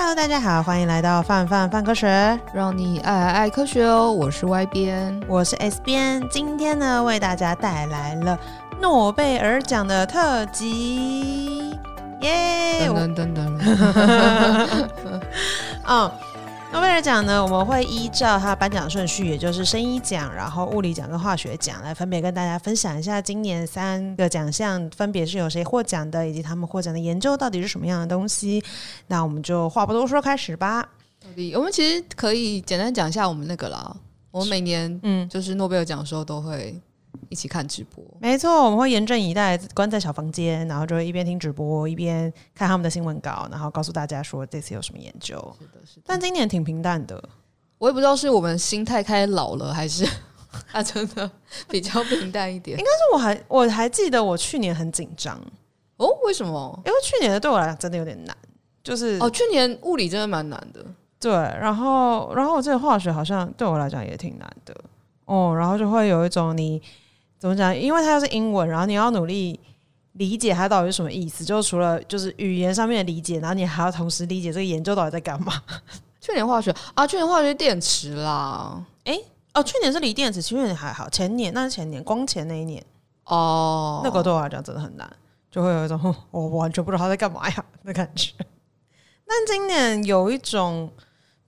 Hello，大家好，欢迎来到范范范科学，让你爱爱爱科学哦。我是 Y 编，我是 S 编。今天呢，为大家带来了诺贝尔奖的特辑，耶！噔噔噔噔。嗯。诺贝尔奖呢，我们会依照它颁奖顺序，也就是生医奖、然后物理奖跟化学奖，来分别跟大家分享一下今年三个奖项分别是有谁获奖的，以及他们获奖的研究到底是什么样的东西。那我们就话不多说，开始吧。我们其实可以简单讲一下我们那个啦。我们每年嗯，就是诺贝尔奖的时候都会。一起看直播，没错，我们会严阵以待，关在小房间，然后就会一边听直播，一边看他们的新闻稿，然后告诉大家说这次有什么研究。是的，是的。但今年挺平淡的，我也不知道是我们心态开始老了，还是 他真的比较平淡一点。应该是我还我还记得我去年很紧张哦，为什么？因为去年的对我来讲真的有点难，就是哦，去年物理真的蛮难的，对，然后然后我这个化学好像对我来讲也挺难的哦，然后就会有一种你。怎么讲？因为它又是英文，然后你要努力理解它到底是什么意思。就除了就是语言上面的理解，然后你还要同时理解这个研究到底在干嘛。去年化学啊，去年化学电池啦。哎、欸，哦，去年是锂电池，去年还好，前年那是前年光前那一年哦，那个对我来讲真的很难，就会有一种我完全不知道他在干嘛呀的感觉。但今年有一种。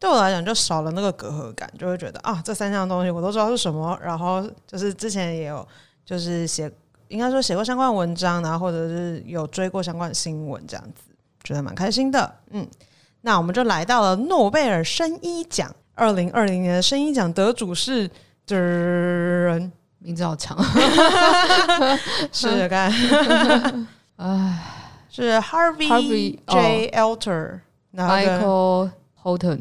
对我来讲，就少了那个隔阂感，就会觉得啊，这三项东西我都知道是什么。然后就是之前也有，就是写，应该说写过相关的文章，然后或者是有追过相关的新闻，这样子觉得蛮开心的。嗯，那我们就来到了诺贝尔生医奖，二零二零年的生医奖得主是的人，名字好长，试试看，哎，是 Harvey, J. Alter，然后 Michael Houghton。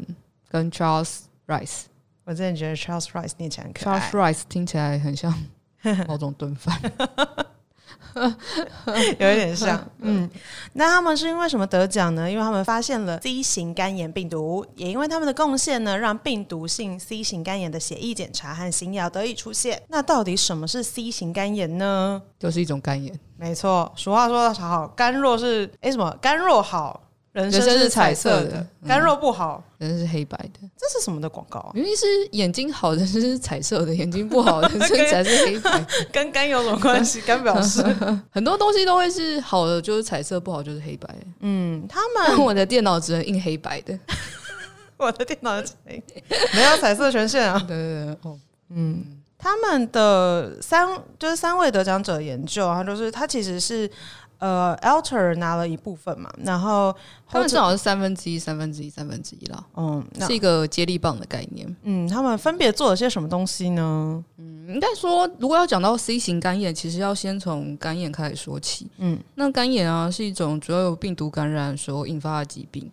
跟 Charles Rice，我真的觉得 Charles Rice 念起来很可爱。Charles Rice 听起来很像 某种炖饭，有一点像。嗯，那他们是因为什么得奖呢？因为他们发现了 C 型肝炎病毒，也因为他们的贡献呢，让病毒性 C 型肝炎的血液检查和新药得以出现。那到底什么是 C 型肝炎呢？就是一种肝炎。没错，俗话说得好，肝弱是哎、欸、什么？肝弱好。人生是彩色的，肝肉不好，人生是黑白的。这是什么的广告？明明是眼睛好，人生是彩色的；眼睛不好，人生才是黑白。跟肝有什么关系？肝表示 很多东西都会是好的，就是彩色；不好就是黑白。嗯，他们我的电脑只能印黑白的，我的电脑没没有彩色权限啊。对对对，哦，嗯，他们的三就是三位得奖者研究啊，就是他其实是。呃，Alter 拿了一部分嘛，然后他们正好是三分之一、三分之一、三分之一啦。嗯，是一个接力棒的概念。嗯，他们分别做了些什么东西呢？嗯，应该说，如果要讲到 C 型肝炎，其实要先从肝炎开始说起。嗯，那肝炎啊是一种主要由病毒感染所引发的疾病。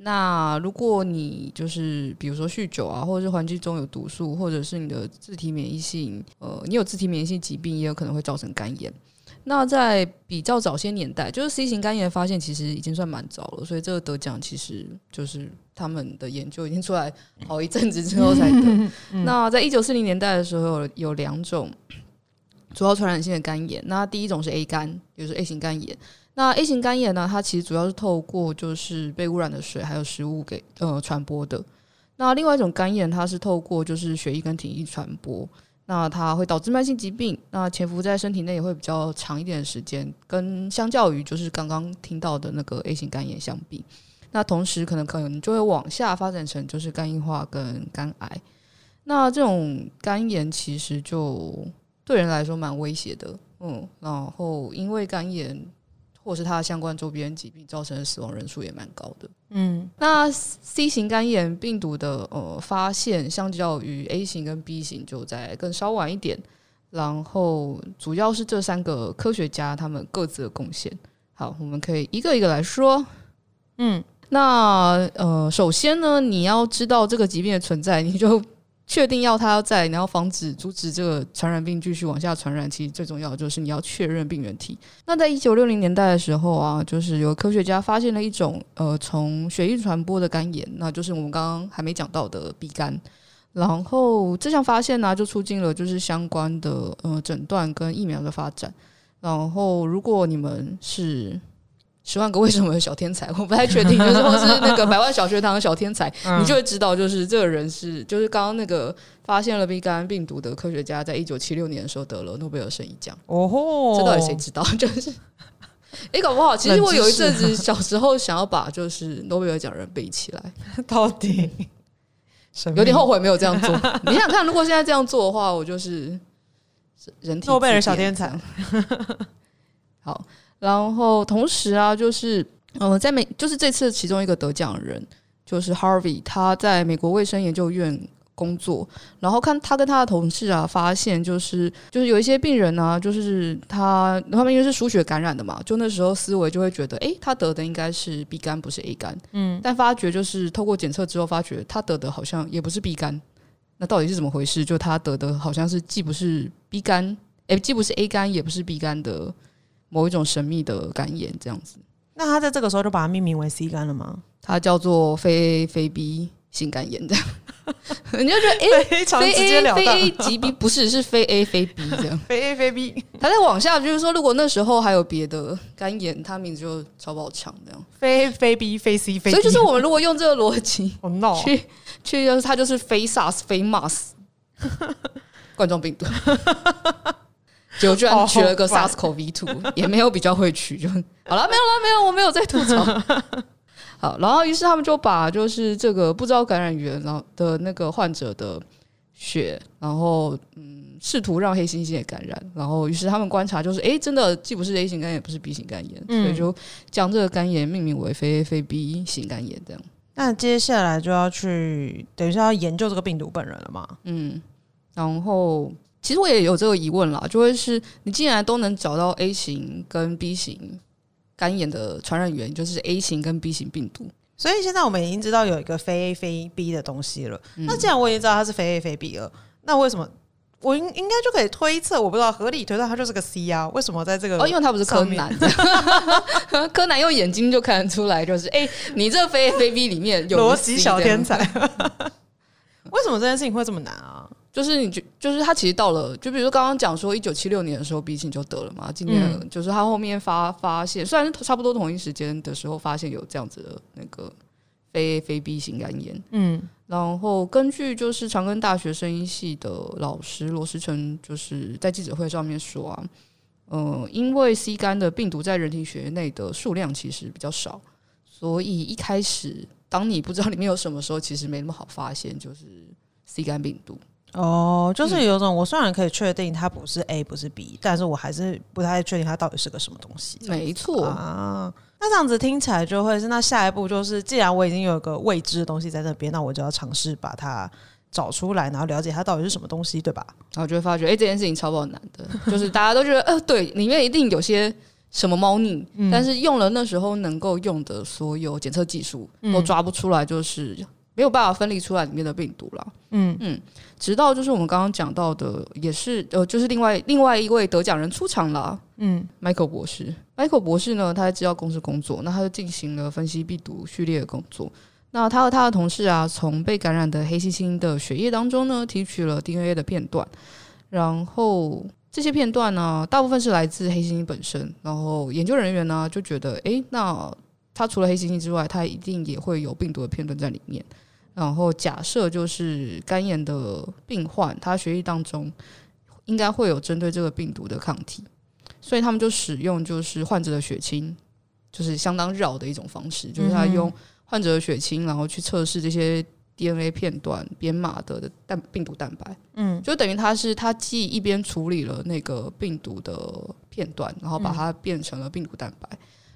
那如果你就是比如说酗酒啊，或者是环境中有毒素，或者是你的自体免疫性，呃，你有自体免疫性疾病，也有可能会造成肝炎。那在比较早些年代，就是 C 型肝炎发现其实已经算蛮早了，所以这个得奖其实就是他们的研究已经出来好一阵子之后才得。那在一九四零年代的时候，有有两种主要传染性的肝炎。那第一种是 A 肝，就是 A 型肝炎。那 A 型肝炎呢，它其实主要是透过就是被污染的水还有食物给呃传播的。那另外一种肝炎，它是透过就是血液跟体液传播。那它会导致慢性疾病，那潜伏在身体内也会比较长一点的时间，跟相较于就是刚刚听到的那个 A 型肝炎相比，那同时可能可能就会往下发展成就是肝硬化跟肝癌。那这种肝炎其实就对人来说蛮威胁的，嗯，然后因为肝炎。或是它相关周边疾病造成的死亡人数也蛮高的。嗯，那 C 型肝炎病毒的呃发现，相较于 A 型跟 B 型就在更稍晚一点。然后主要是这三个科学家他们各自的贡献。好，我们可以一个一个来说。嗯，那呃，首先呢，你要知道这个疾病的存在，你就。确定要它要在，然后防止阻止这个传染病继续往下传染，其实最重要的就是你要确认病原体。那在一九六零年代的时候啊，就是有科学家发现了一种呃从血液传播的肝炎，那就是我们刚刚还没讲到的 B 肝。然后这项发现呢、就促进了就是相关的呃诊断跟疫苗的发展。然后如果你们是十万个为什么的小天才，我不太确定，就是或是那个百万小学堂的小天才，嗯、你就会知道，就是这个人是，就是刚刚那个发现了 B 肝病毒的科学家，在一九七六年的时候得了诺贝尔生理奖。哦吼，这到底谁知道？就是，哎、欸，搞不好，其实我有一阵子小时候想要把就是诺贝尔奖人背起来，到底有点后悔没有这样做。你想看，如果现在这样做的话，我就是人体诺贝尔小天才。好。然后同时啊，就是呃，在美就是这次其中一个得奖人就是 Harvey，他在美国卫生研究院工作，然后看他跟他的同事啊，发现就是就是有一些病人呢、啊，就是他他们因为是输血感染的嘛，就那时候思维就会觉得，哎，他得的应该是 B 肝，不是 A 肝，嗯，但发觉就是透过检测之后，发觉他得的好像也不是 B 肝，那到底是怎么回事？就他得的好像是既不是 B 肝，哎，既不是 A 肝，也不是 B 肝的。某一种神秘的肝炎这样子，那他在这个时候就把它命名为 C 肝了吗？它叫做非 A 非 B 性肝炎这样，你就觉得哎，非常直接了当，非 A 即 B 不是，是非 A 非 B 这样，非 A 非 B。他在往下就是说，如果那时候还有别的肝炎，他名字就超不好抢这样，非 A 非 B 非 C 非。所以就是我们如果用这个逻辑，哦 no，去去就是它就是非 SARS 非 MARS 冠状病毒。结果居然取了个 SARS-CoV-2，也没有比较会取，就好了，没有了，没有，我没有在吐槽。好，然后于是他们就把就是这个不知道感染源然后的那个患者的血，然后嗯，试图让黑猩猩也感染，然后于是他们观察就是，哎，真的既不是 A 型肝炎，也不是 B 型肝炎，所以就将这个肝炎命名为非 A 非 B 型肝炎这样。那接下来就要去等一下要研究这个病毒本人了嘛？嗯，然后。其实我也有这个疑问啦，就会是你既然都能找到 A 型跟 B 型肝炎的传染源，就是 A 型跟 B 型病毒，所以现在我们已经知道有一个非 A 非 B 的东西了。嗯、那既然我已经知道它是非 A 非 B 了，那为什么我应应该就可以推测？我不知道合理推断它就是个 C 啊？为什么在这个？哦，因为它不是柯南，柯南用眼睛就看得出来，就是哎、欸，你这个非 A 非 B 里面有逻辑小天才。为什么这件事情会这么难啊？就是你就就是他其实到了，就比如说刚刚讲说一九七六年的时候 B 型就得了嘛，今年就是他后面发发现，虽然差不多同一时间的时候发现有这样子的那个非非 B 型肝炎，嗯，然后根据就是长庚大学声音系的老师罗时成就是在记者会上面说啊，呃，因为 C 肝的病毒在人体血液内的数量其实比较少，所以一开始当你不知道里面有什么时候，其实没那么好发现，就是 C 肝病毒。哦，就是有种我虽然可以确定它不是 A 不是 B，但是我还是不太确定它到底是个什么东西。没错啊，那这样子听起来就会是那下一步就是，既然我已经有一个未知的东西在那边，那我就要尝试把它找出来，然后了解它到底是什么东西，对吧？然后就会发觉，哎、欸，这件事情超爆难的，就是大家都觉得，呃，对，里面一定有些什么猫腻，嗯、但是用了那时候能够用的所有检测技术都抓不出来，就是。没有办法分离出来里面的病毒了，嗯。嗯，直到就是我们刚刚讲到的，也是呃，就是另外另外一位得奖人出场了，嗯，Michael 博士，Michael 博士呢，他在制药公司工作，那他就进行了分析病毒序列的工作。那他和他的同事啊，从被感染的黑猩猩的血液当中呢，提取了 DNA 的片段，然后这些片段呢，大部分是来自黑猩猩本身，然后研究人员呢就觉得，诶，那他除了黑猩猩之外，他一定也会有病毒的片段在里面。然后假设就是肝炎的病患，他血液当中应该会有针对这个病毒的抗体，所以他们就使用就是患者的血清，就是相当绕的一种方式，就是他用患者的血清，然后去测试这些 DNA 片段编码的蛋病毒蛋白，嗯，就等于他是他既一边处理了那个病毒的片段，然后把它变成了病毒蛋白。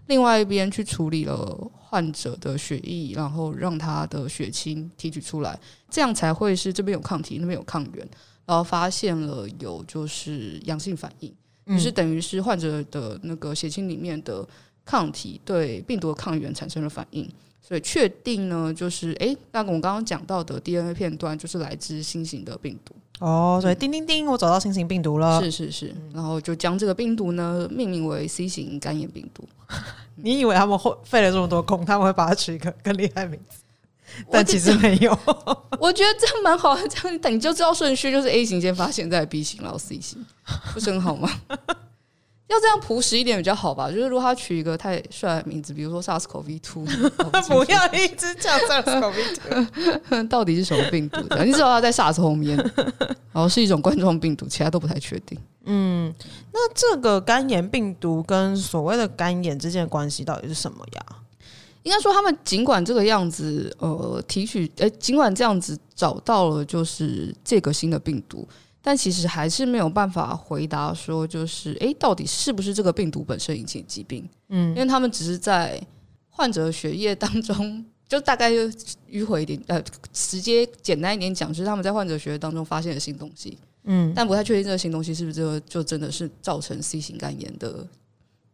另外一边去处理了患者的血液，然后让他的血清提取出来，这样才会是这边有抗体，那边有抗原，然后发现了有就是阳性反应，就是等于是患者的那个血清里面的抗体对病毒的抗原产生了反应，所以确定呢，就是诶，那我们刚刚讲到的 DNA 片段就是来自新型的病毒。哦，所以叮叮叮，我找到新型病毒了。是是是，然后就将这个病毒呢命名为 C 型肝炎病毒。你以为他们会费了这么多空，他们会把它取一个更厉害的名字？但其实没有。我觉得这样蛮好的，这样等你就知道顺序，就是 A 型先发现，再 B 型，然后 C 型，不是很好吗？要这样朴实一点比较好吧？就是如果他取一个太帅的名字，比如说 SARS-CoV-2，不要一直叫 SARS-CoV-2，到底是什么病毒？你知道他在 SARS 后面，然后是一种冠状病毒，其他都不太确定。嗯，那这个肝炎病毒跟所谓的肝炎之间的关系到底是什么呀？应该说，他们尽管这个样子，呃，提取，呃，尽管这样子找到了就是这个新的病毒。但其实还是没有办法回答说，就是诶，到底是不是这个病毒本身引起的疾病？嗯，因为他们只是在患者血液当中，就大概就迂回一点，呃，直接简单一点讲，就是他们在患者血液当中发现了新东西，嗯，但不太确定这个新东西是不是就就真的是造成 C 型肝炎的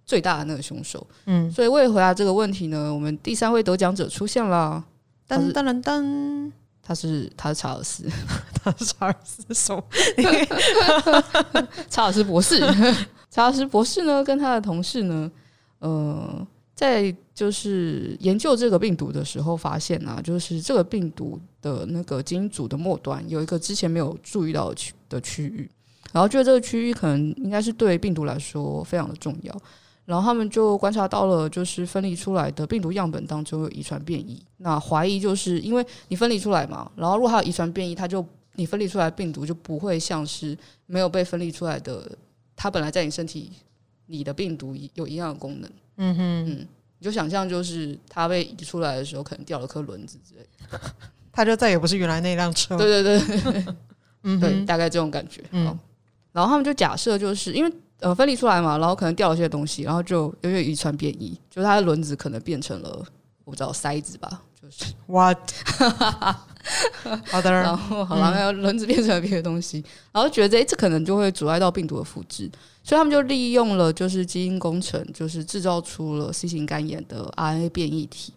最大的那个凶手，嗯，所以为了回答这个问题呢，我们第三位得奖者出现了，噔噔噔噔。他是他是查尔斯，他是查尔斯什么？查尔斯博士，查尔斯博士呢，跟他的同事呢，呃，在就是研究这个病毒的时候，发现啊，就是这个病毒的那个基因组的末端有一个之前没有注意到的区的区域，然后觉得这个区域可能应该是对病毒来说非常的重要。然后他们就观察到了，就是分离出来的病毒样本当中有遗传变异。那怀疑就是因为你分离出来嘛，然后如果它有遗传变异，它就你分离出来的病毒就不会像是没有被分离出来的，它本来在你身体里的病毒有一样的功能。嗯哼，嗯，你就想象就是它被移出来的时候，可能掉了颗轮子之类的，它就再也不是原来那辆车。对对对，嗯，对，大概这种感觉。嗯，然后他们就假设就是因为。呃，分离出来嘛，然后可能掉了些东西，然后就因为遗传变异，就是它的轮子可能变成了我不知道塞子吧，就是。What，好的，然后好了，那轮子变成了别的东西，然后觉得诶，这可能就会阻碍到病毒的复制，所以他们就利用了就是基因工程，就是制造出了 C 型肝炎的 RNA 变异体，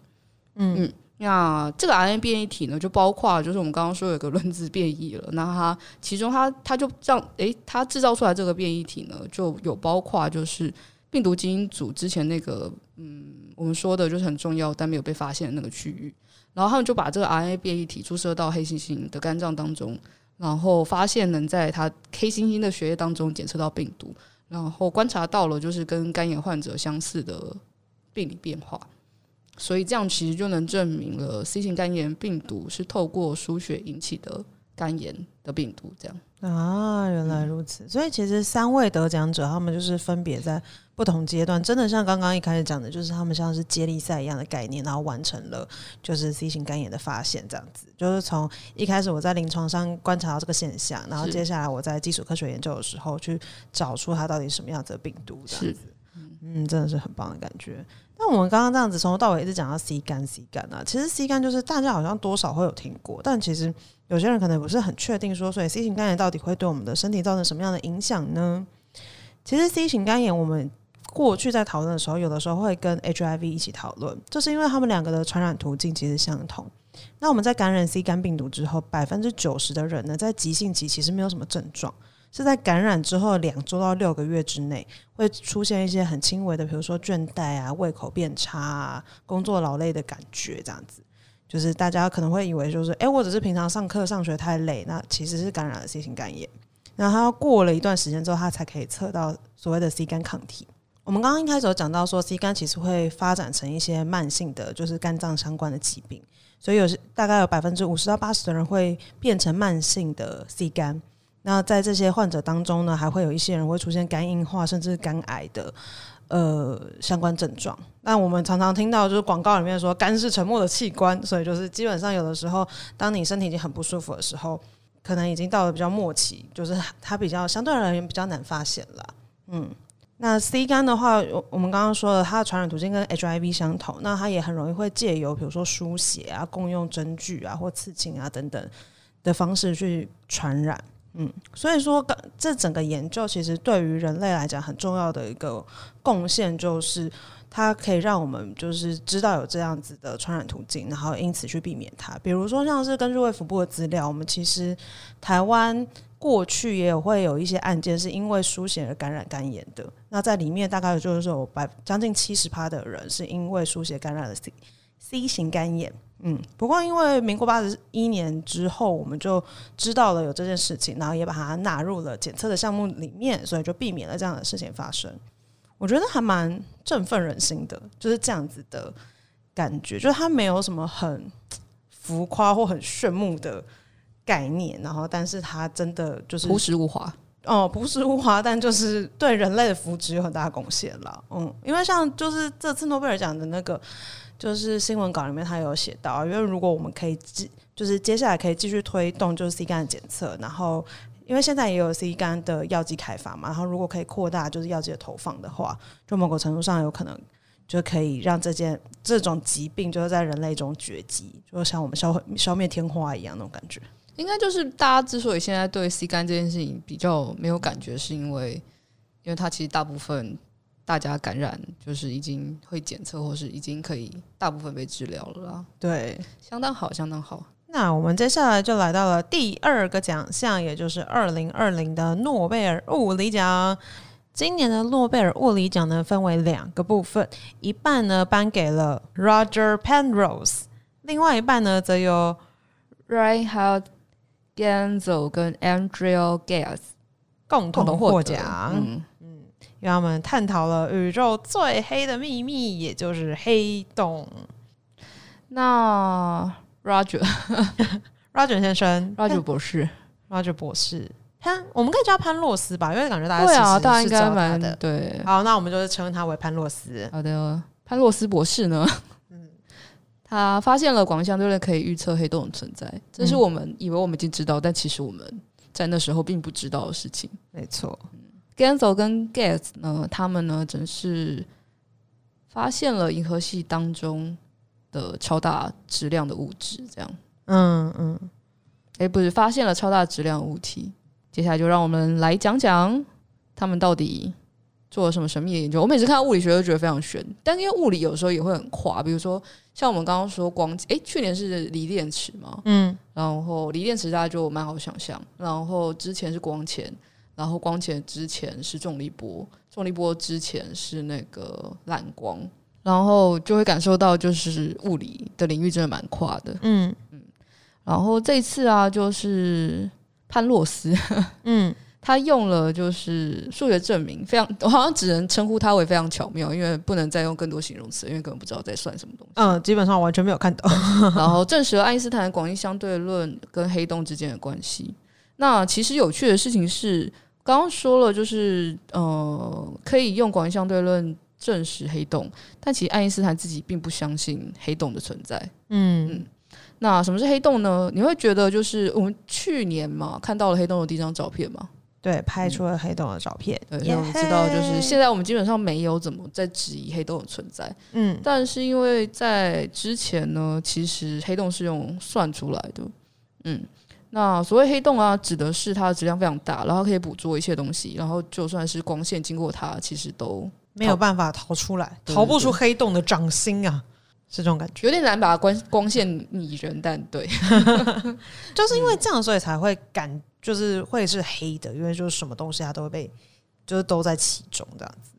嗯。嗯那这个 RNA 变异体呢，就包括就是我们刚刚说有个轮子变异了。那它其中它它就这样，诶，它制造出来这个变异体呢，就有包括就是病毒基因组之前那个嗯，我们说的就是很重要但没有被发现的那个区域。然后他们就把这个 RNA 变异体注射到黑猩猩的肝脏当中，然后发现能在它黑猩猩的血液当中检测到病毒，然后观察到了就是跟肝炎患者相似的病理变化。所以这样其实就能证明了 C 型肝炎病毒是透过输血引起的肝炎的病毒。这样啊，原来如此。所以其实三位得奖者，他们就是分别在不同阶段，真的像刚刚一开始讲的，就是他们像是接力赛一样的概念，然后完成了就是 C 型肝炎的发现。这样子就是从一开始我在临床上观察到这个现象，然后接下来我在基础科学研究的时候去找出它到底什么样子的病毒。这样子，嗯，真的是很棒的感觉。那我们刚刚这样子从头到尾一直讲到 C 肝 C 肝啊，其实 C 肝就是大家好像多少会有听过，但其实有些人可能不是很确定说，所以 C 型肝炎到底会对我们的身体造成什么样的影响呢？其实 C 型肝炎我们过去在讨论的时候，有的时候会跟 HIV 一起讨论，就是因为他们两个的传染途径其实相同。那我们在感染 C 肝病毒之后，百分之九十的人呢，在急性期其实没有什么症状。是在感染之后两周到六个月之内，会出现一些很轻微的，比如说倦怠啊、胃口变差啊、工作劳累的感觉，这样子。就是大家可能会以为，就是哎，我只是平常上课上学太累，那其实是感染了 C 型肝炎。那他过了一段时间之后，他才可以测到所谓的 C 肝抗体。我们刚刚一开始有讲到说，C 肝其实会发展成一些慢性的，就是肝脏相关的疾病，所以有大概有百分之五十到八十的人会变成慢性的 C 肝。那在这些患者当中呢，还会有一些人会出现肝硬化甚至肝癌的呃相关症状。那我们常常听到就是广告里面说肝是沉默的器官，所以就是基本上有的时候，当你身体已经很不舒服的时候，可能已经到了比较末期，就是它比较相对而言比较难发现了。嗯，那 C 肝的话，我们刚刚说了，它的传染途径跟 HIV 相同，那它也很容易会借由比如说输血啊、共用针具啊或刺青啊等等的方式去传染。嗯，所以说，这整个研究其实对于人类来讲很重要的一个贡献，就是它可以让我们就是知道有这样子的传染途径，然后因此去避免它。比如说，像是根据卫福部的资料，我们其实台湾过去也有会有一些案件是因为输血而感染肝炎的。那在里面大概就是有百将近七十趴的人是因为输血感染了 C C 型肝炎。嗯，不过因为民国八十一年之后，我们就知道了有这件事情，然后也把它纳入了检测的项目里面，所以就避免了这样的事情发生。我觉得还蛮振奋人心的，就是这样子的感觉，就是它没有什么很浮夸或很炫目的概念，然后但是它真的就是朴实无华。哦，朴实无华，但就是对人类的福祉有很大的贡献了。嗯，因为像就是这次诺贝尔奖的那个，就是新闻稿里面他有写到，因为如果我们可以继，就是接下来可以继续推动就是 C 肝的检测，然后因为现在也有 C 肝的药剂开发嘛，然后如果可以扩大就是药剂的投放的话，就某个程度上有可能就可以让这件这种疾病就是在人类中绝迹，就像我们消消灭天花一样那种感觉。应该就是大家之所以现在对 C 肝这件事情比较没有感觉，是因为，因为它其实大部分大家感染就是已经会检测，或是已经可以大部分被治疗了啦。对，相当好，相当好。那我们接下来就来到了第二个奖项，也就是二零二零的诺贝尔物理奖。今年的诺贝尔物理奖呢，分为两个部分，一半呢颁给了 Roger Penrose，另外一半呢则由 Reinhard Genzel 跟 Andrea Ghez 共同获奖，因为他们探讨了宇宙最黑的秘密，也就是黑洞。那 Roger Roger 先生，Roger 博士，Roger 博士，他，我们可以叫他潘洛斯吧，因为感觉大家对啊，大家应该蛮的。对，好，那我们就是称他为潘洛斯。好的，潘洛斯博士呢？他发现了广义相对论可以预测黑洞的存在，这是我们以为我们已经知道，但其实我们在那时候并不知道的事情。没错，Genzel 跟 Ghez 呢，他们呢，只是发现了银河系当中的超大质量的物质，这样。嗯嗯，哎，不是，发现了超大质量物体。接下来就让我们来讲讲他们到底。做了什么神秘的研究？我每次看到物理学都觉得非常悬，但因为物理有时候也会很垮，比如说像我们刚刚说光，诶，去年是锂电池嘛，嗯，然后锂电池大家就蛮好想象，然后之前是光潜，然后光前之前是重力波，重力波之前是那个蓝光，然后就会感受到就是物理的领域真的蛮跨的，嗯嗯，然后这次啊就是潘洛斯，嗯。他用了就是数学证明，非常我好像只能称呼他为非常巧妙，因为不能再用更多形容词，因为根本不知道在算什么东西。嗯，基本上完全没有看到。然后证实了爱因斯坦广义相对论跟黑洞之间的关系。那其实有趣的事情是，刚刚说了就是呃，可以用广义相对论证实黑洞，但其实爱因斯坦自己并不相信黑洞的存在。嗯嗯。那什么是黑洞呢？你会觉得就是我们去年嘛看到了黑洞的第一张照片吗？对，拍出了黑洞的照片。嗯、对，我们知道，就是现在我们基本上没有怎么在质疑黑洞的存在。嗯，但是因为在之前呢，其实黑洞是用算出来的。嗯，那所谓黑洞啊，指的是它的质量非常大，然后可以捕捉一切东西，然后就算是光线经过它，其实都没有办法逃出来，逃不出黑洞的掌心啊，是这种感觉。有点难把光光线拟人，但对，就是因为这样，所以才会感。就是会是黑的，因为就是什么东西它都会被，就是都在其中这样子。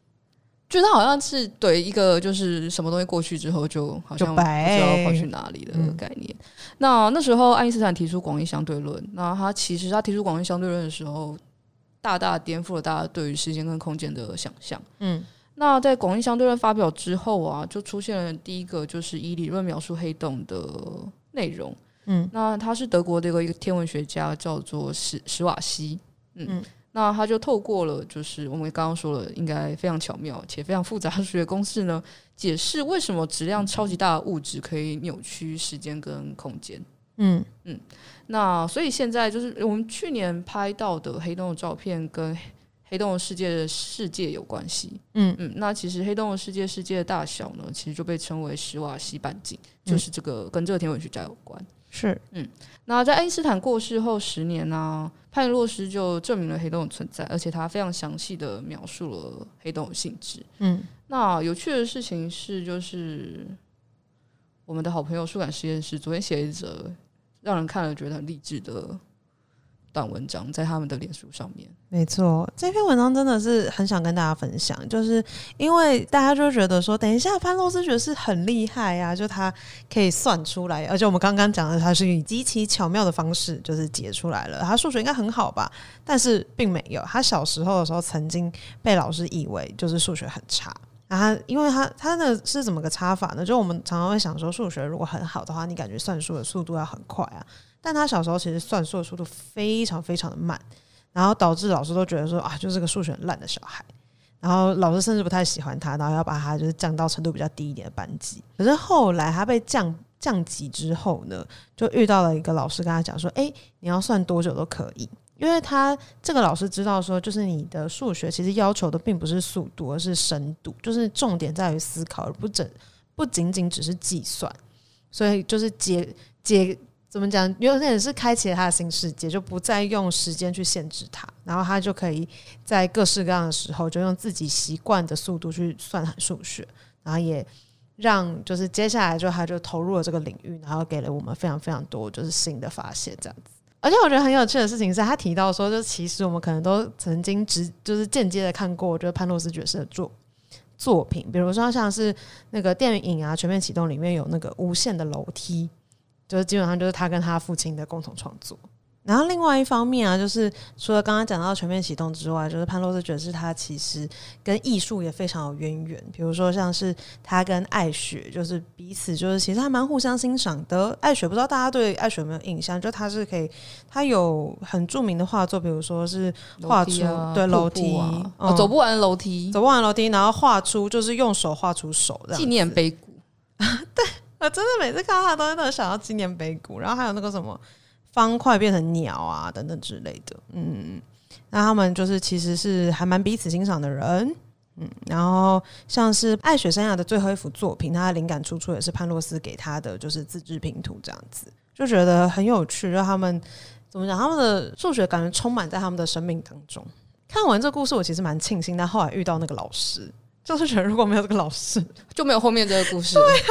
就是它好像是对一个就是什么东西过去之后，就好像不知道跑去哪里的概念。嗯、那那时候爱因斯坦提出广义相对论，那他其实他提出广义相对论的时候，大大颠覆了大家对于时间跟空间的想象。嗯，那在广义相对论发表之后啊，就出现了第一个就是以理论描述黑洞的内容。嗯，那他是德国的一个一个天文学家，叫做史史瓦西。嗯，嗯，那他就透过了，就是我们刚刚说了，应该非常巧妙且非常复杂的数学公式呢，解释为什么质量超级大的物质可以扭曲时间跟空间。嗯嗯，那所以现在就是我们去年拍到的黑洞的照片，跟黑洞的世界的世界有关系。嗯嗯，那其实黑洞的世界世界的大小呢，其实就被称为史瓦西半径，就是这个跟这个天文学家有关。是，嗯，那在爱因斯坦过世后十年呢、啊，潘洛斯就证明了黑洞的存在，而且他非常详细的描述了黑洞的性质。嗯，那有趣的事情是，就是我们的好朋友数感实验室昨天写一则让人看了觉得很励志的段文章在他们的脸书上面。没错，这篇文章真的是很想跟大家分享，就是因为大家就觉得说，等一下潘洛斯爵士很厉害、啊，就他可以算出来，而且我们刚刚讲的，他是以极其巧妙的方式就是解出来了，他数学应该很好吧？但是并没有，他小时候的时候曾经被老师以为就是数学很差。然后，因为他他的是怎么个差法呢？就我们常常会想说，数学如果很好的话，你感觉算数的速度要很快啊。但他小时候其实算数的速度非常非常的慢，然后导致老师都觉得说啊，就是个数学很烂的小孩。然后老师甚至不太喜欢他，然后要把他就是降到程度比较低一点的班级。可是后来他被降降级之后呢，就遇到了一个老师跟他讲说，哎，你要算多久都可以。因为他这个老师知道说，就是你的数学其实要求的并不是速度，而是深度，就是重点在于思考，而不仅不仅仅只是计算。所以就是解解怎么讲，有点是开启了他的新世界，就不再用时间去限制他，然后他就可以在各式各样的时候，就用自己习惯的速度去算数学，然后也让就是接下来就他就投入了这个领域，然后给了我们非常非常多就是新的发现，这样子。而且我觉得很有趣的事情是他提到说，就其实我们可能都曾经直就是间接的看过，就是潘洛斯爵士的作作品，比如说像是那个电影啊《全面启动》里面有那个无限的楼梯，就是基本上就是他跟他父亲的共同创作。然后另外一方面啊，就是除了刚刚讲到全面启动之外，就是潘洛斯爵士他其实跟艺术也非常有渊源。比如说像是他跟艾雪，就是彼此就是其实还蛮互相欣赏的。艾雪不知道大家对艾雪有没有印象？就他是可以，他有很著名的画作，比如说是画出、啊、对楼梯啊、嗯哦，走不完楼梯，走不完楼梯，然后画出就是用手画出手的纪念碑谷。对，我真的每次看到他的东西都想要纪念碑谷。然后还有那个什么。方块变成鸟啊，等等之类的，嗯，那他们就是其实是还蛮彼此欣赏的人，嗯，然后像是爱雪生涯的最后一幅作品，他的灵感出处也是潘洛斯给他的，就是自制拼图这样子，就觉得很有趣。就他们怎么讲，他们的数学感觉充满在他们的生命当中。看完这故事，我其实蛮庆幸，但后来遇到那个老师。就是觉得如果没有这个老师，就没有后面这个故事。对啊，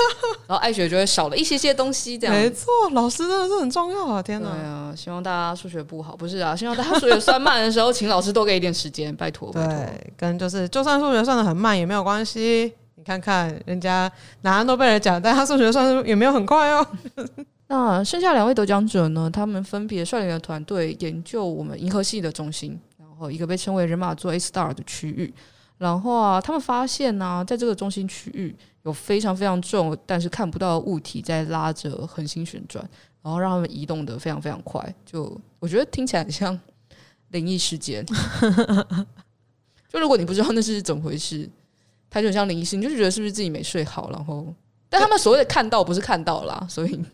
然后艾雪就会少了一些些东西。这样没错，老师真的是很重要啊！天哪，对啊，希望大家数学不好，不是啊，希望大家数学算慢的时候，请老师多给一点时间，拜托。对，跟就是，就算数学算的很慢也没有关系。你看看人家拿诺贝尔奖，但他数学算是也没有很快哦。那剩下两位得奖者呢？他们分别率领了团队研究我们银河系的中心，然后一个被称为人马座 A star 的区域。然后啊，他们发现呢、在这个中心区域有非常非常重但是看不到的物体在拉着恒星旋转，然后让他们移动得非常非常快。就我觉得听起来很像灵异事件。就如果你不知道那是怎么回事，它就很像灵异事件，你就觉得是不是自己没睡好？然后，但他们所谓的看到不是看到啦，所以。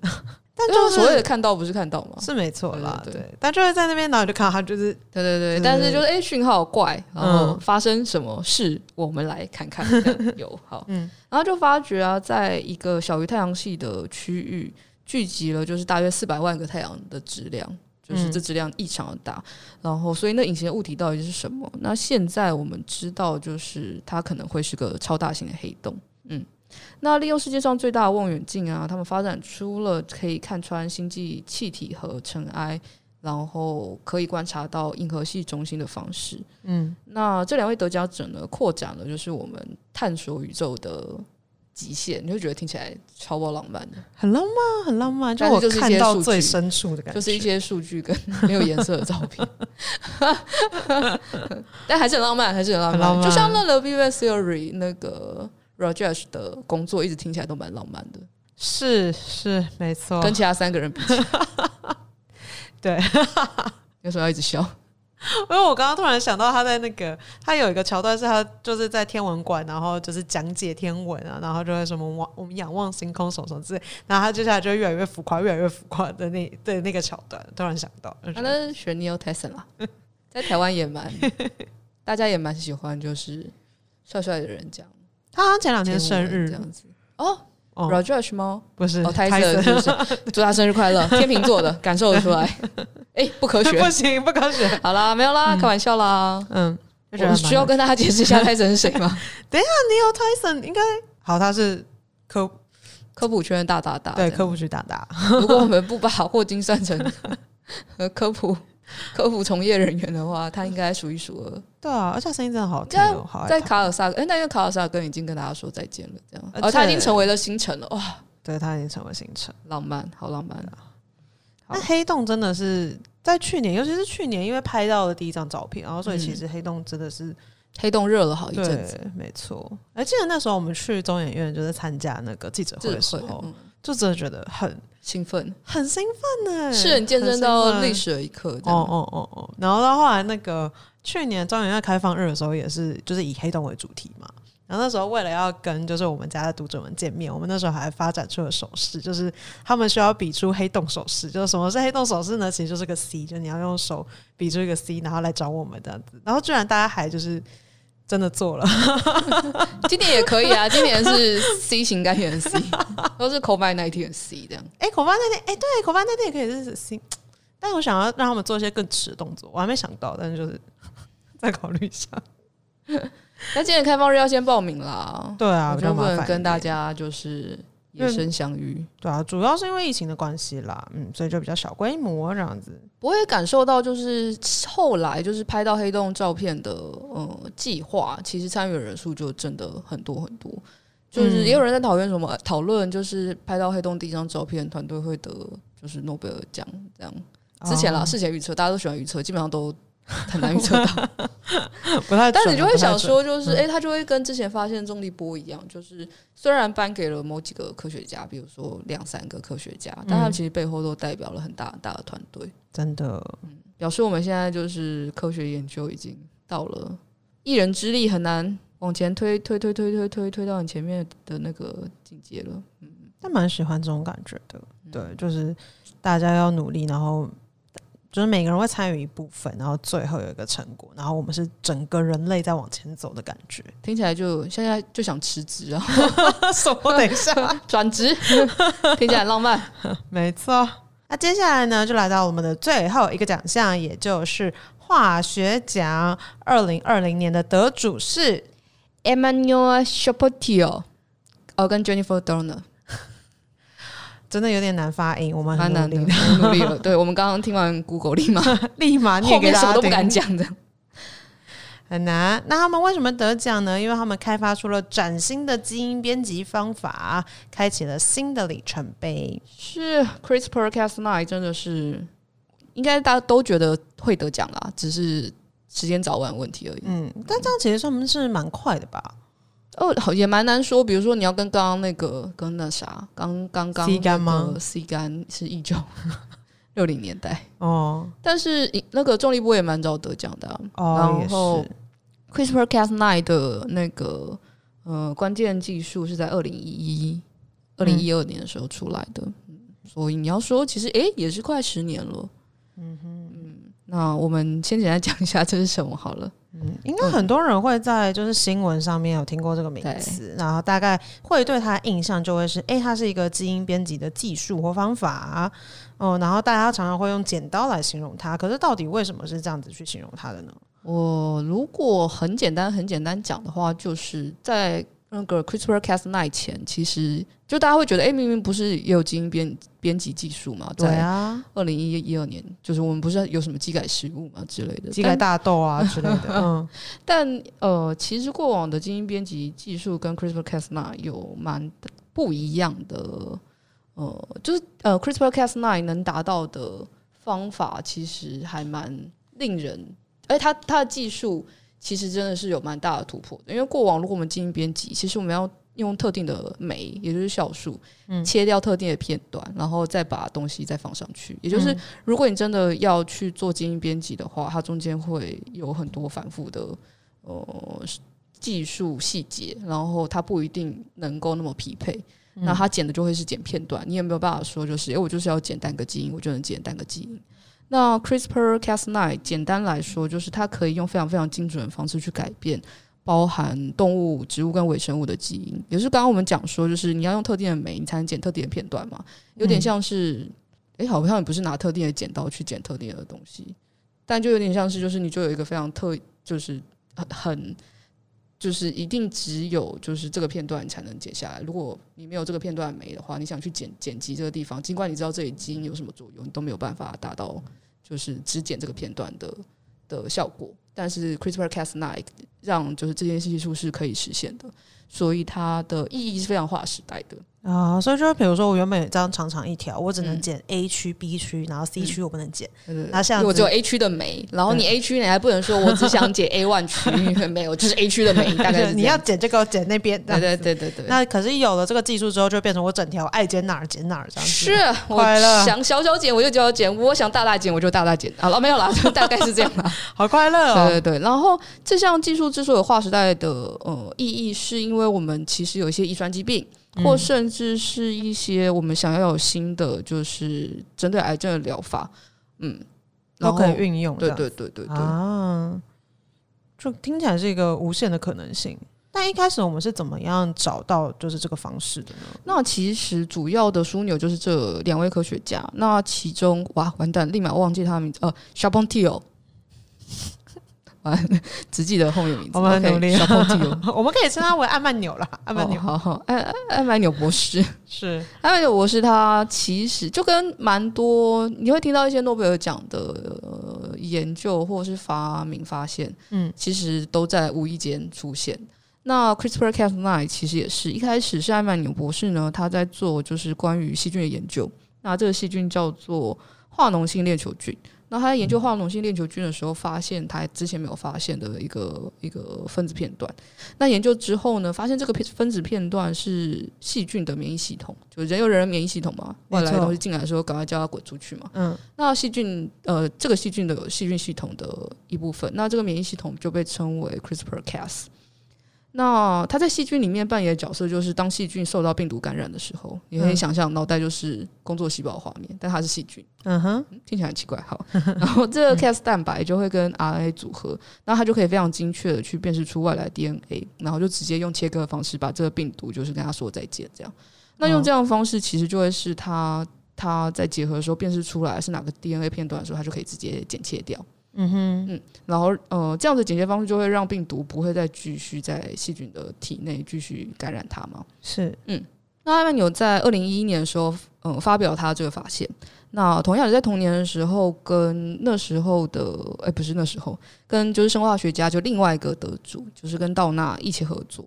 但就是所谓的看到不是看到吗？是没错啦，对，对，对。但就是在那边，然后就看到他，就是对对对。但是就是哎，讯号怪，然后发生什么事？嗯、我们来看看。有 好，嗯，然后就发觉啊，在一个小于太阳系的区域，聚集了就是大约四百万个太阳的质量，就是这质量异常的大。嗯、然后，所以那隐形的物体到底是什么？那现在我们知道，就是它可能会是个超大型的黑洞。嗯。那利用世界上最大的望远镜啊，他们发展出了可以看穿星际气体和尘埃，然后可以观察到银河系中心的方式。嗯，那这两位得奖者呢，扩展了就是我们探索宇宙的极限，你会觉得听起来超爆浪漫的，很浪漫，很浪漫。就我看到最深处的感觉，就是一些数据跟没有颜色的照片，但还是很浪漫，还是很浪漫。浪漫就像那个 Big Bang Theory 那个。Rajesh 的工作一直听起来都蛮浪漫的，是是没错，跟其他三个人比起。来，对，为什么要一直笑？因为我刚刚突然想到他在那个，他有一个桥段是他就是在天文馆，然后就是讲解天文啊，然后就会什么望我们仰望星空什么什么之类，然后他接下来就越来越浮夸，越来越浮夸的那对那个桥段，突然想到，他的学 Neil Tyson 在台湾也蛮，大家也蛮喜欢，就是帅帅的人这样。他好像前两天生日这样子哦 r o g e r 吗？不是，哦，泰森是不是？祝他生日快乐！天秤座的，感受得出来。哎、欸，不科学，不行，不科学。好啦，没有啦，嗯、开玩笑啦。嗯，我需要跟大家解释一下泰森是谁吗？等一下，你有泰森应该好，他是科科普圈的大大大，对，科普区大大。如果我们不把霍金算成科普 科普从业人员的话，他应该数一数二。对啊，而且声音真的好听哦，好在卡尔萨，哎，那因为卡尔萨根已经跟大家说再见了，这样，而、哦、他已经成为了星辰了，哇，对他已经成为星辰，浪漫，好浪漫。啊！那黑洞真的是在去年，尤其是去年，因为拍到了第一张照片，然后所以其实黑洞真的是、嗯、黑洞热了好一阵子，没错。而记得那时候我们去中研院，就是参加那个记者会的时候，嗯、就真的觉得很兴奋，很兴奋呢，是很见证到历史的一刻。哦哦哦哦，然后到后来那个去年中研院开放日的时候，也是就是以黑洞为主题嘛。然后那时候为了要跟就是我们家的读者们见面，我们那时候还发展出了手势，就是他们需要比出黑洞手势。就是什么是黑洞手势呢？其实就是个 C，就你要用手比出一个 C，然后来找我们这样子。然后居然大家还就是真的做了，今年也可以啊，今年是 C 型肝炎 C，都是 COVID-19 C 这样。哎，COVID-19，哎，对，COVID-19 也可以是 C，但我想要让他们做一些更迟的动作，我还没想到，但是就是 再考虑一下。那今年开放日要先报名啦，对啊，就不能跟大家就是野生相遇，对啊，主要是因为疫情的关系啦，嗯，所以就比较小规模这样子。我也感受到就是后来就是拍到黑洞照片的呃计划，其实参与的人数就真的很多很多，就是也有人在讨论什么讨论，就是拍到黑洞第一张照片，团队会得就是诺贝尔奖这样。之前啦，事前预测大家都喜欢预测，基本上都。很难预测到，不太。但是你就会想说，就是哎，他就会跟之前发现重力波一样，就是虽然颁给了某几个科学家，比如说两三个科学家，但他们其实背后都代表了很大很大的团队。真的，表示我们现在就是科学研究已经到了一人之力很难往前推，推推推推推推到你前面的那个境界了。嗯，但蛮喜欢这种感觉的。对，就是大家要努力，然后。就是每个人会参与一部分，然后最后有一个成果，然后我们是整个人类在往前走的感觉，听起来就现在就想辞职啊！什么？等一下，转职，听起来很浪漫。没错。那接下来呢，就来到我们的最后一个奖项，也就是化学奖。二零二零年的得主是 Emmanuel Chapoutier，哦，跟 Jennifer Doudna。真的有点难发音，我们很努力的，很努力了。对，我们刚刚听完 Google，立马 立马念给大家听，什么都不敢讲的，很难。那他们为什么得奖呢？因为他们开发出了崭新的基因编辑方法，开启了新的里程碑。是 CRISPR-Cas9 真的是，应该大家都觉得会得奖啦，只是时间早晚问题而已。嗯，但这样其实他们是蛮快的吧？哦，也蛮难说。比如说，你要跟刚刚那个跟那啥，刚刚刚 C 干吗？C 干是一九六零年代哦，但是那个重力波也蛮早得奖的、啊。哦，然后 CRISPR-Cas9 的那个呃关键技术是在二零一一、二零一二年的时候出来的，嗯、所以你要说其实哎也是快十年了。嗯哼，嗯，那我们先简单讲一下这是什么好了。嗯，应该很多人会在就是新闻上面有听过这个名词，然后大概会对他印象就会是，哎、欸，它是一个基因编辑的技术或方法，哦，然后大家常常会用剪刀来形容它。可是到底为什么是这样子去形容它的呢？我如果很简单很简单讲的话，就是在。那个 CRISPR-Cas9 前，其实就大家会觉得，哎、欸，明明不是也有基因编编辑技术嘛？对啊，二零一一二年，就是我们不是有什么基改食物嘛之类的，基改大豆啊 之类的。嗯，但呃，其实过往的基因编辑技术跟 CRISPR-Cas9 有蛮不一样的。呃，就是呃，CRISPR-Cas9 能达到的方法，其实还蛮令人，哎，它它的技术。其实真的是有蛮大的突破的，因为过往如果我们基因编辑，其实我们要用特定的酶，也就是酵素，嗯，切掉特定的片段，然后再把东西再放上去。也就是如果你真的要去做基因编辑的话，它中间会有很多反复的呃技术细节，然后它不一定能够那么匹配。那它剪的就会是剪片段，你也没有办法说就是，哎，我就是要剪单个基因，我就能剪单个基因？那 CRISPR-Cas9 简单来说，就是它可以用非常非常精准的方式去改变包含动物、植物跟微生物的基因。也就是刚刚我们讲说，就是你要用特定的酶，你才能剪特定的片段嘛。有点像是，哎、嗯，好像也不是拿特定的剪刀去剪特定的东西，但就有点像是，就是你就有一个非常特，就是很，就是一定只有就是这个片段才能剪下来。如果你没有这个片段没的话，你想去剪剪辑这个地方，尽管你知道这里基因有什么作用，你都没有办法达到。就是只剪这个片段的的效果。但是 CRISPR-Cas9 让就是这件技术是可以实现的，所以它的意义是非常划时代的。啊，所以就比如说，我原本有这样长长一条，我只能剪 A 区、B 区，然后 C 区我不能剪。那像我只有 A 区的酶，然后你 A 区你还不能说我只想剪 A one 区，没有，就是 A 区的酶。大概你要剪这个，剪那边。对对对对对。那可是有了这个技术之后，就变成我整条爱剪哪儿剪哪儿这样子。是，我想小小剪我就小小剪，我想大大剪我就大大剪。好了，没有了，就 大概是这样了。好快乐哦。对对对。然后这项技术之所以划时代的呃意义，是因为我们其实有一些遗传疾病。或甚至是一些我们想要有新的，就是针对癌症的疗法，嗯，都可以运用。对对对对对啊，就听起来是一个无限的可能性。但一开始我们是怎么样找到就是这个方式的呢？那其实主要的枢纽就是这两位科学家。那其中哇，完蛋，立马忘记他的名字。呃只记得后面名字，我们很努力。Okay, 我们可以称他为艾曼纽了，艾曼纽，好好，艾艾曼纽博士。是。艾曼纽博士，他其实就跟蛮多你会听到一些诺贝尔奖的、呃、研究或者是发明发现，嗯，其实都在无意间出现。那 CRISPR-Cas9 其实也是一开始是艾曼纽博士呢，他在做就是关于细菌的研究，那这个细菌叫做化脓性链球菌。那他在研究化脓性链球菌的时候，发现他之前没有发现的一个一个分子片段。那研究之后呢，发现这个片分子片段是细菌的免疫系统，就人有人的免疫系统嘛，外来的东西进来的时候，赶快叫它滚出去嘛。嗯，那细菌呃，这个细菌的细菌系统的一部分，那这个免疫系统就被称为 CRISPR-Cas。那它在细菌里面扮演的角色，就是当细菌受到病毒感染的时候，你可以想象脑袋就是工作细胞画面，但它是细菌。嗯哼，听起来很奇怪。好，然后这个 Cas 蛋白就会跟 RNA 组合，那它就可以非常精确的去辨识出外来 DNA，然后就直接用切割的方式把这个病毒就是跟它说再见。这样，那用这样的方式其实就会是它它在结合的时候辨识出来是哪个 DNA 片段的时候，它就可以直接剪切掉。嗯哼，嗯，然后呃，这样的剪切方式就会让病毒不会再继续在细菌的体内继续感染它嘛？是，嗯，那艾曼纽在二零一一年的时候，嗯、呃，发表他这个发现。那同样也在同年的时候，跟那时候的，哎，不是那时候，跟就是生化学家就另外一个得主，就是跟道纳一起合作。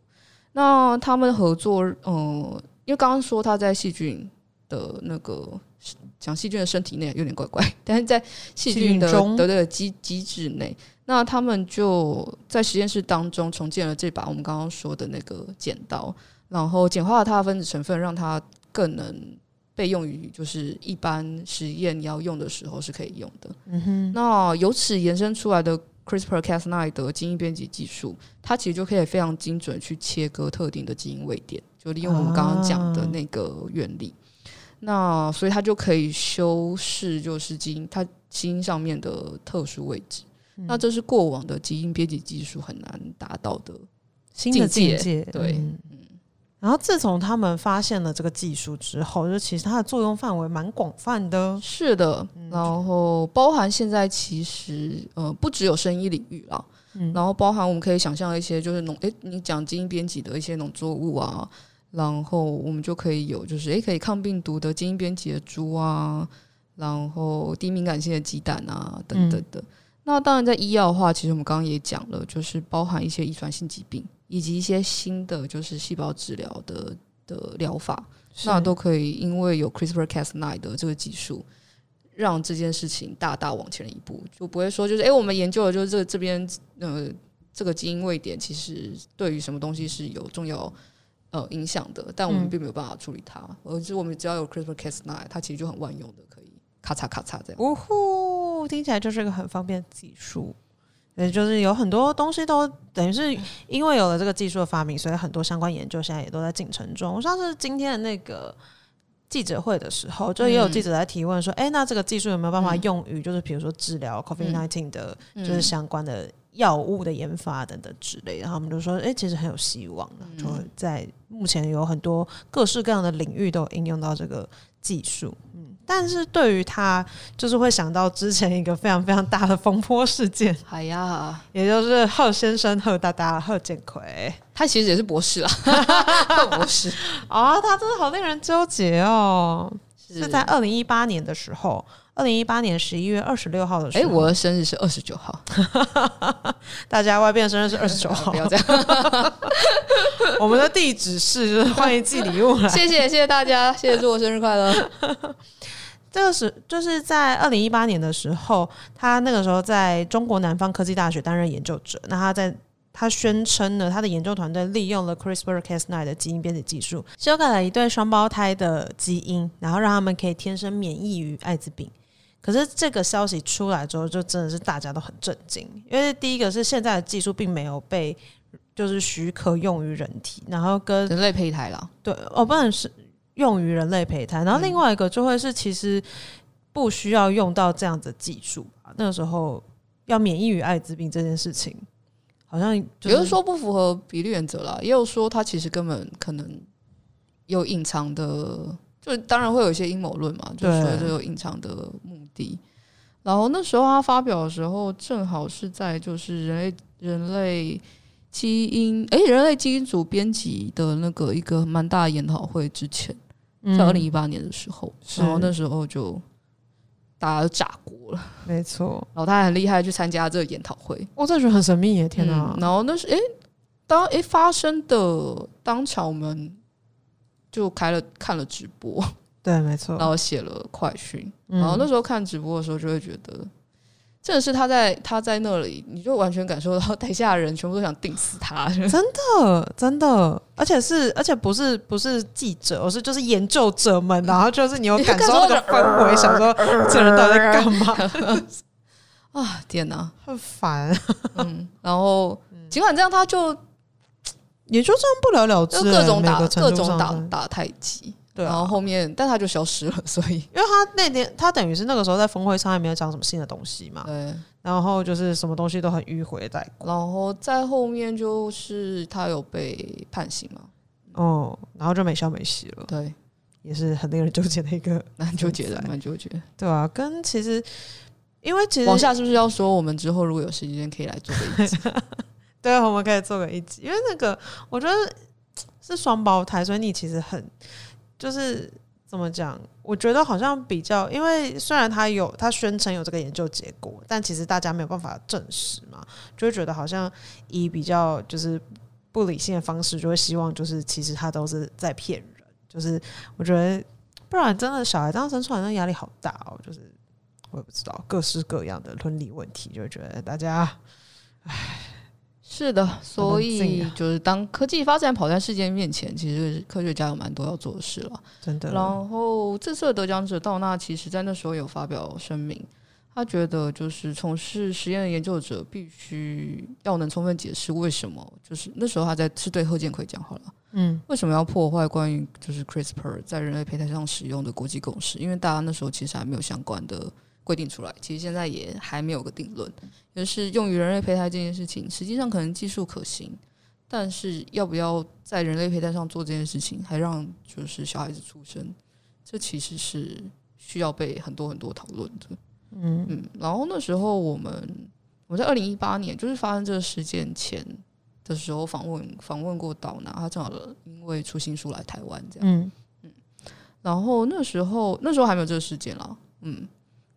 那他们合作，嗯、呃，因为刚刚说他在细菌的那个。讲细菌的身体内有点怪怪，但是在细菌的的这个机机制内，那他们就在实验室当中重建了这把我们刚刚说的那个剪刀，然后简化了它的分子成分，让它更能被用于就是一般实验你要用的时候是可以用的。嗯哼，那由此延伸出来的 CRISPR-Cas9 的基因编辑技术，它其实就可以非常精准去切割特定的基因位点，就利用我们刚刚讲的那个原理。那所以它就可以修饰，就是基因它基因上面的特殊位置。嗯、那这是过往的基因编辑技术很难达到的新的境界。对，嗯。然后自从他们发现了这个技术之后，就其实它的作用范围蛮广泛的。是的，然后包含现在其实呃不只有生医领域了，嗯、然后包含我们可以想象一些就是农诶，你讲基因编辑的一些农作物啊。然后我们就可以有，就是诶，可以抗病毒的基因编辑的猪啊，然后低敏感性的鸡蛋啊，等等的。嗯、那当然，在医药的话，其实我们刚刚也讲了，就是包含一些遗传性疾病，以及一些新的就是细胞治疗的的疗法，那都可以因为有 CRISPR-Cas9 的这个技术，让这件事情大大往前了一步，就不会说就是诶，我们研究的就是这这边呃这个基因位点，其实对于什么东西是有重要。呃，影响的，但我们并没有办法处理它。而是、嗯、我们只要有 CRISPR-Cas9，它其实就很万用的，可以咔嚓咔嚓这样。呜呼，听起来就是一个很方便的技术。也就是有很多东西都等于是因为有了这个技术的发明，所以很多相关研究现在也都在进程中。上次今天的那个记者会的时候，就也有记者在提问说：“哎、嗯欸，那这个技术有没有办法用于，就是比如说治疗 COVID-19 的，就是相关的？”药物的研发等等之类，然后我们就说，哎、欸，其实很有希望的，就在目前有很多各式各样的领域都有应用到这个技术。嗯，但是对于他，就是会想到之前一个非常非常大的风波事件。哎呀，也就是贺先生、贺大大、贺建奎，他其实也是博士啊，贺博士啊、哦，他真的好令人纠结哦。是，是在二零一八年的时候。二零一八年十一月二十六号的时候，哎，我的生日是二十九号，大家外边的生日是二十九号，不要这样。我们的地址是，就是欢迎寄礼物来。谢谢，谢谢大家，谢谢祝我生日快乐。这个是就是在二零一八年的时候，他那个时候在中国南方科技大学担任研究者。那他在他宣称呢，他的研究团队利用了 CRISPR-Cas9 的基因编辑技术，修改了一对双胞胎的基因，然后让他们可以天生免疫于艾滋病。可是这个消息出来之后，就真的是大家都很震惊，因为第一个是现在的技术并没有被就是许可用于人体，然后跟人类胚胎了。对，哦，不能是。用于人类胚胎，然后另外一个就会是其实不需要用到这样子的技术吧。那个时候要免疫于艾滋病这件事情，好像有人说不符合比例原则啦，也有说他其实根本可能有隐藏的，就当然会有一些阴谋论嘛，就是说这有隐藏的然后那时候他发表的时候，正好是在就是人类人类。基因诶，人类基因组编辑的那个一个蛮大的研讨会之前，在二零一八年的时候，然后那时候就大家都炸锅了，没错。然后他还很厉害，去参加这个研讨会，我真的觉得很神秘耶！天哪！然后那是诶，当诶发生的当场，我们就开了看了直播，对，没错。然后写了快讯，然后那时候看直播的时候，就会觉得。真的是他在他在那里，你就完全感受到 台下的人全部都想定死他，真的真的，而且是而且不是不是记者，而是就是研究者们，然后就是你有感受那个氛围，想说这人到底在干嘛？啊天哪，很烦。嗯，然后尽管这样，他就也就这样不了了之，各种打各种打打太极。对、啊，然后后面，但他就消失了，所以，因为他那天他等于是那个时候在峰会上也没有讲什么新的东西嘛，对，然后就是什么东西都很迂回在，然后在后面就是他有被判刑嘛，哦，然后就没消没息了，对，也是很令人纠结的一个，蛮纠结的，蛮纠结，对啊，跟其实，因为其实往下是不是要说我们之后如果有时间可以来做个一集？对，我们可以做个一集，因为那个我觉得是双胞胎，所以你其实很。就是怎么讲？我觉得好像比较，因为虽然他有他宣称有这个研究结果，但其实大家没有办法证实嘛，就会觉得好像以比较就是不理性的方式，就会希望就是其实他都是在骗人。就是我觉得不然真的小孩这样生出来，那压力好大哦。就是我也不知道各式各样的伦理问题，就觉得大家唉。是的，所以就是当科技发展跑在世界面前，其实科学家有蛮多要做的事了，真的。然后这次的得奖者道纳，其实在那时候有发表声明，他觉得就是从事实验的研究者必须要能充分解释为什么，就是那时候他在是对贺建奎讲好了，嗯，为什么要破坏关于就是 CRISPR 在人类胚胎上使用的国际共识？因为大家那时候其实还没有相关的。规定出来，其实现在也还没有个定论。就是用于人类胚胎这件事情，实际上可能技术可行，但是要不要在人类胚胎上做这件事情，还让就是小孩子出生，这其实是需要被很多很多讨论的。嗯嗯。然后那时候我们我在二零一八年，就是发生这个事件前的时候，访问访问过道纳，他正好因为出新书来台湾这样。嗯嗯。然后那时候那时候还没有这个事件了。嗯。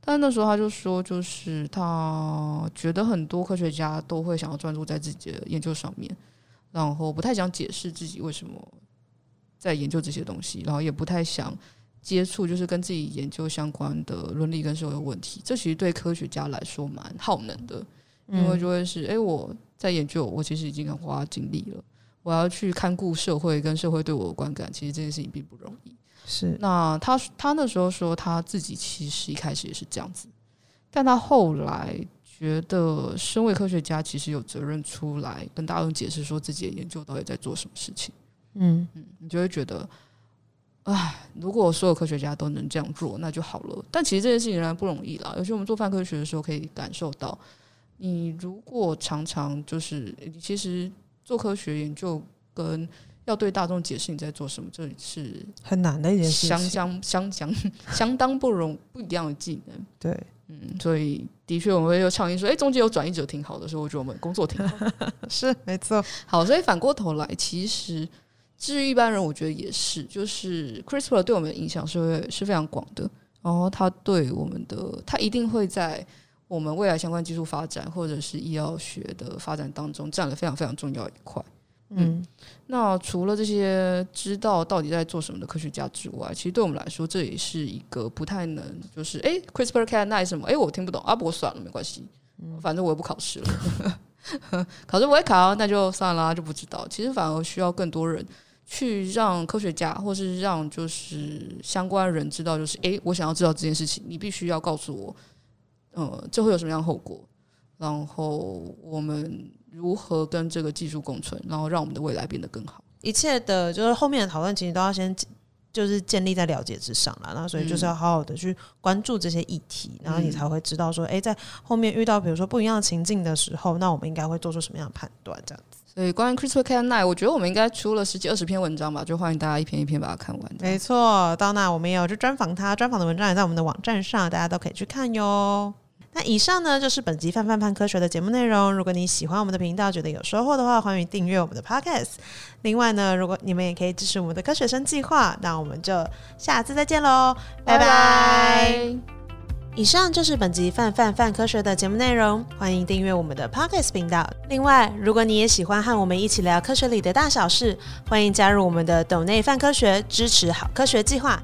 但那时候他就说，就是他觉得很多科学家都会想要专注在自己的研究上面，然后不太想解释自己为什么在研究这些东西，然后也不太想接触就是跟自己研究相关的伦理跟社会问题。这其实对科学家来说蛮耗能的，因为就会是，诶，我在研究，我其实已经很花精力了，我要去看顾社会跟社会对我的观感，其实这件事情并不容易。是，那他他那时候说他自己其实一开始也是这样子，但他后来觉得身为科学家其实有责任出来跟大众解释说自己的研究到底在做什么事情。嗯嗯，你就会觉得，唉，如果所有科学家都能这样做，那就好了。但其实这件事情仍然不容易啦，尤其我们做泛科学的时候可以感受到，你如果常常就是其实做科学研究跟要对大众解释你在做什么，这是很难的一件事情，相相相相 相当不容不一样的技能。对，嗯，所以的确我们会有倡议说，哎，中间有转移者挺好的，所以我觉得我们工作挺好。是没错。好，所以反过头来，其实至于一般人，我觉得也是，就是 CRISPR 对我们的影响是会是非常广的。然后它对我们的，它一定会在我们未来相关技术发展或者是医药学的发展当中占了非常非常重要一块。嗯，那除了这些知道到底在做什么的科学家之外，其实对我们来说，这也是一个不太能就是哎，CRISPR-Cas9 什么哎，我听不懂啊，不过算了，没关系，反正我也不考试了，考试我也考，那就算了，就不知道。其实反而需要更多人去让科学家，或是让就是相关人知道，就是哎，我想要知道这件事情，你必须要告诉我，呃，这会有什么样的后果，然后我们。如何跟这个技术共存，然后让我们的未来变得更好？一切的，就是后面的讨论，其实都要先就是建立在了解之上了。那所以就是要好好的去关注这些议题，嗯、然后你才会知道说，哎，在后面遇到比如说不一样的情境的时候，那我们应该会做出什么样的判断？这样子。所以关于 CRISPR-Cas9，我觉得我们应该出了十几二十篇文章吧，就欢迎大家一篇一篇把它看完。没错，到那我们也有去专访他，专访的文章也在我们的网站上，大家都可以去看哟。那以上呢，就是本集范范范科学的节目内容。如果你喜欢我们的频道，觉得有收获的话，欢迎订阅我们的 Podcast。另外呢，如果你们也可以支持我们的科学生计划，那我们就下次再见喽，拜拜。以上就是本集范范范科学的节目内容，欢迎订阅我们的 Podcast 频道。另外，如果你也喜欢和我们一起聊科学里的大小事，欢迎加入我们的斗内范科学，支持好科学计划。